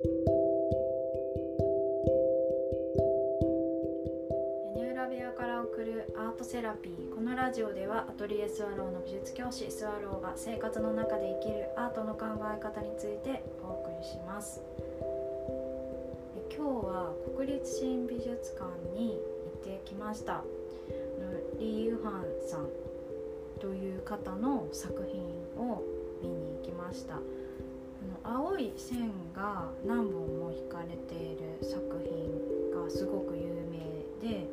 屋根裏部屋から送るアートセラピー。このラジオではアトリエスワローの美術教師スワローが生活の中で生きるアートの考え方についてお送りします。今日は国立新美術館に行ってきました。リー・ユハンさんという方の作品を見に行きました。青い線が何本も引かれている作品がすごく有名で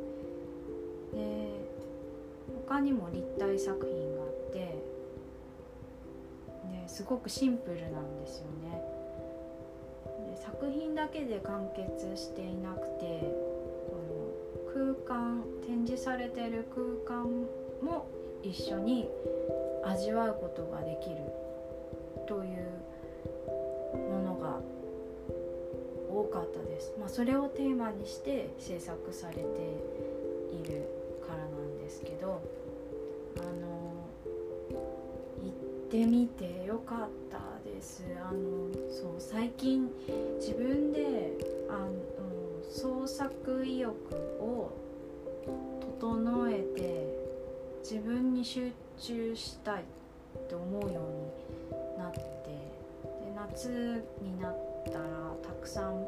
で他にも立体作品があってですごくシンプルなんですよね。で作品だけで完結していなくてあの空間展示されてる空間も一緒に味わうことができるというかったです、まあ、それをテーマにして制作されているからなんですけどあの行ってみてよかったです。あのそう最近自分であの創作意欲を整えて自分に集中したいって思うようになってで夏になってたらたくさん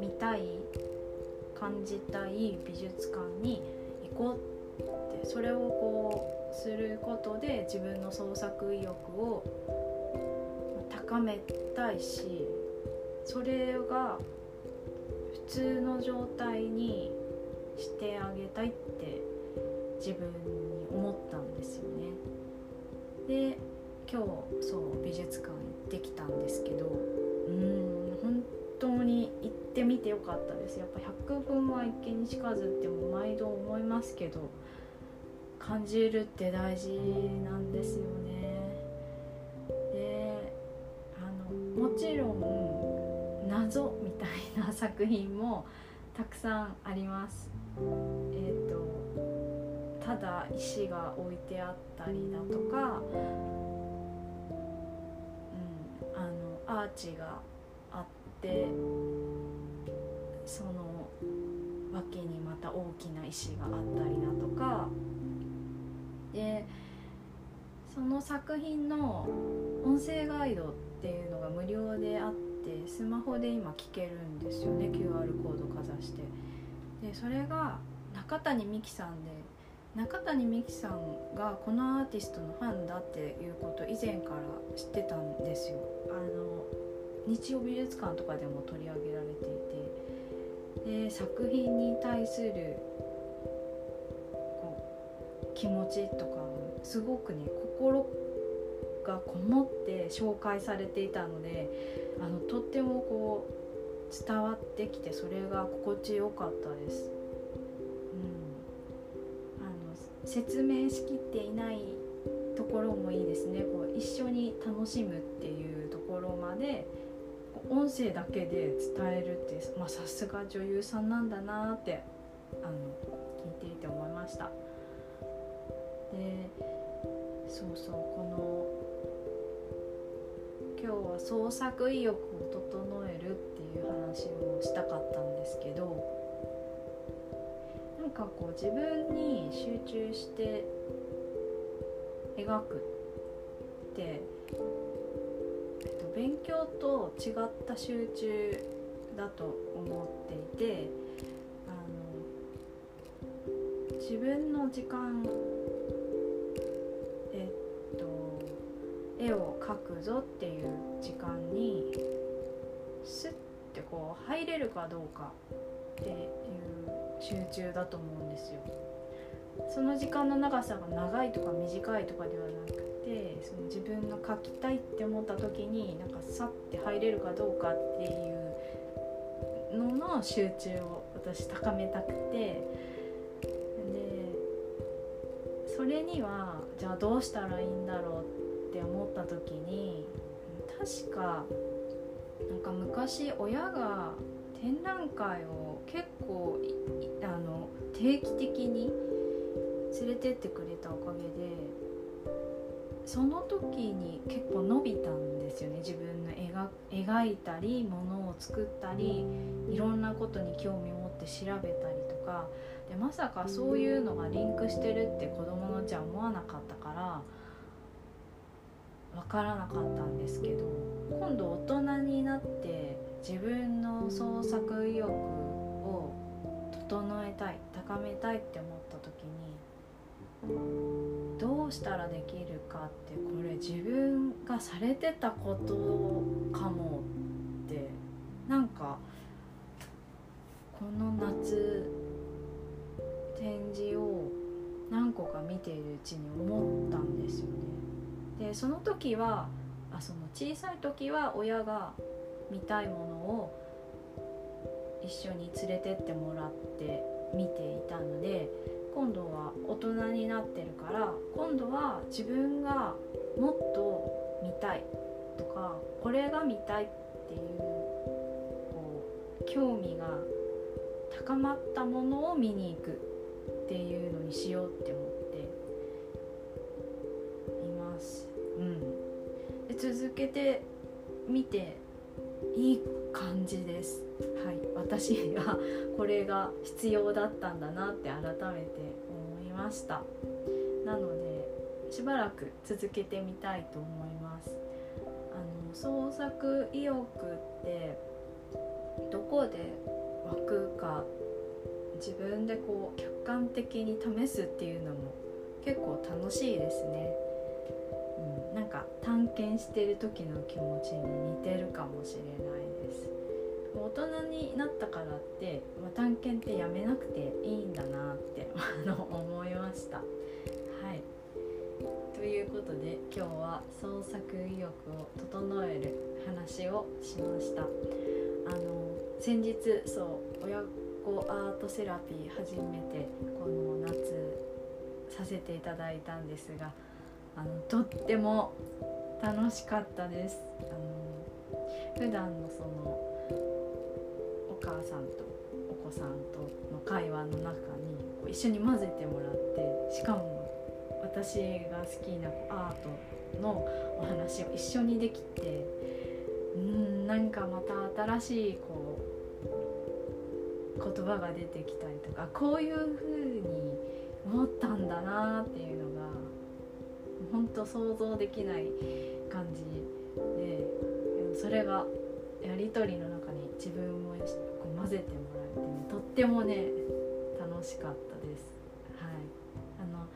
見たい感じたい美術館に行こうってそれをこうすることで自分の創作意欲を高めたいしそれが普通の状態にしてあげたいって自分に思ったんですよね。で今日そう美術館行ってきたんですけどうん本当に行ってみてよかったですやっぱ百聞は一見にしかずっても毎度思いますけど感じるって大事なんですよね。であのもちろん謎みたいな作品もたくさんあります。えっ、とただ石が置いてあったりだとか、アーチがあってその脇にまた大きな石があったりだとか。でその作品の音声ガイドっていうのが無料であってスマホで今聞けるんですよね QR コードかざして。でそれが中谷美紀さんで中谷美紀さんがこのアーティストのファンだっていうこと以前から知ってたんですよ。あの日曜美術館とかでも取り上げられていてで作品に対するこう気持ちとかすごくね心がこもって紹介されていたのであのとってもこう伝わってきてそれが心地よかったです。うん、あの説明しきっていないところもいいですねこう一緒に楽しむっていうところまで音声だけで伝えるってさすが女優さんなんだなってあの聞いていて思いました。でそうそうこの今日は創作意欲を整えるっていう話をしたかったんですけどなんかこう自分に集中して描くって、えっと、勉強と違った集中だと思っていてあの自分の時間えっと絵を描くぞっていう時間にスッてこう入れるかどうかっていう集中だと思うんですよ。その時間の長さが長いとか短いとかではなくてその自分が描きたいって思った時になんかさって入れるかどうかっていうのの集中を私高めたくて。でそれにはじゃあどうしたらいいんだろうって思った時に確かなんか昔親が展覧会を結構あの定期的に連れてってくれたおかげでその時に結構伸びたんですよね。自分の描描いたりものを作ったりいろんなことに興味を持って調べたりとか。でまさかそういうのがリンクしてるって子供のうちは思わなかったから分からなかったんですけど今度大人になって自分の創作意欲を整えたい高めたいって思った時にうしたらできるかってこれ自分がされてたことかもってなんかこの夏展示を何個か見ているうちに思ったんですよね。でその時はあその小さい時は親が見たいものを一緒に連れてってもらって見ていたので今度は大人になってるから今度は自分がもっと見たいとかこれが見たいっていうこう興味が高まったものを見に行くっていうのにしようって思っています。うん、で続けてみていい感じです。はい、私がこれが必要だったんだなって改めて思いました。なのでしばらく続けてみたいと思います。あの創作意欲ってどこで湧くか自分でこう客観的に試すっていうのも結構楽しいですね、うん、なんか探検してる時の気持ちに似てるかもしれない。大人になったからって、まあ、探検ってやめなくていいんだなって あの思いました。はいということで今日は創作意欲を整える話をしました。あの先日そう親子アートセラピー初めてこの夏させていただいたんですがあのとっても楽しかったです。あの普段のその母さんとお子さんとの会話の中にこう一緒に混ぜてもらってしかも私が好きなアートのお話を一緒にできてうんなんかまた新しいこう言葉が出てきたりとかこういう風に思ったんだなっていうのが本当想像できない感じでそれがやり取りの中に自分もこう混ぜてもらえてねとってもね楽しかったです。はい。あの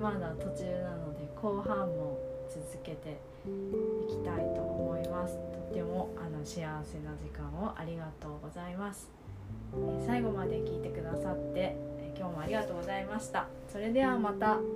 まだ途中なので後半も続けていきたいと思います。とってもあの幸せな時間をありがとうございます、え最後まで聞いてくださって今日もありがとうございました。それではまた。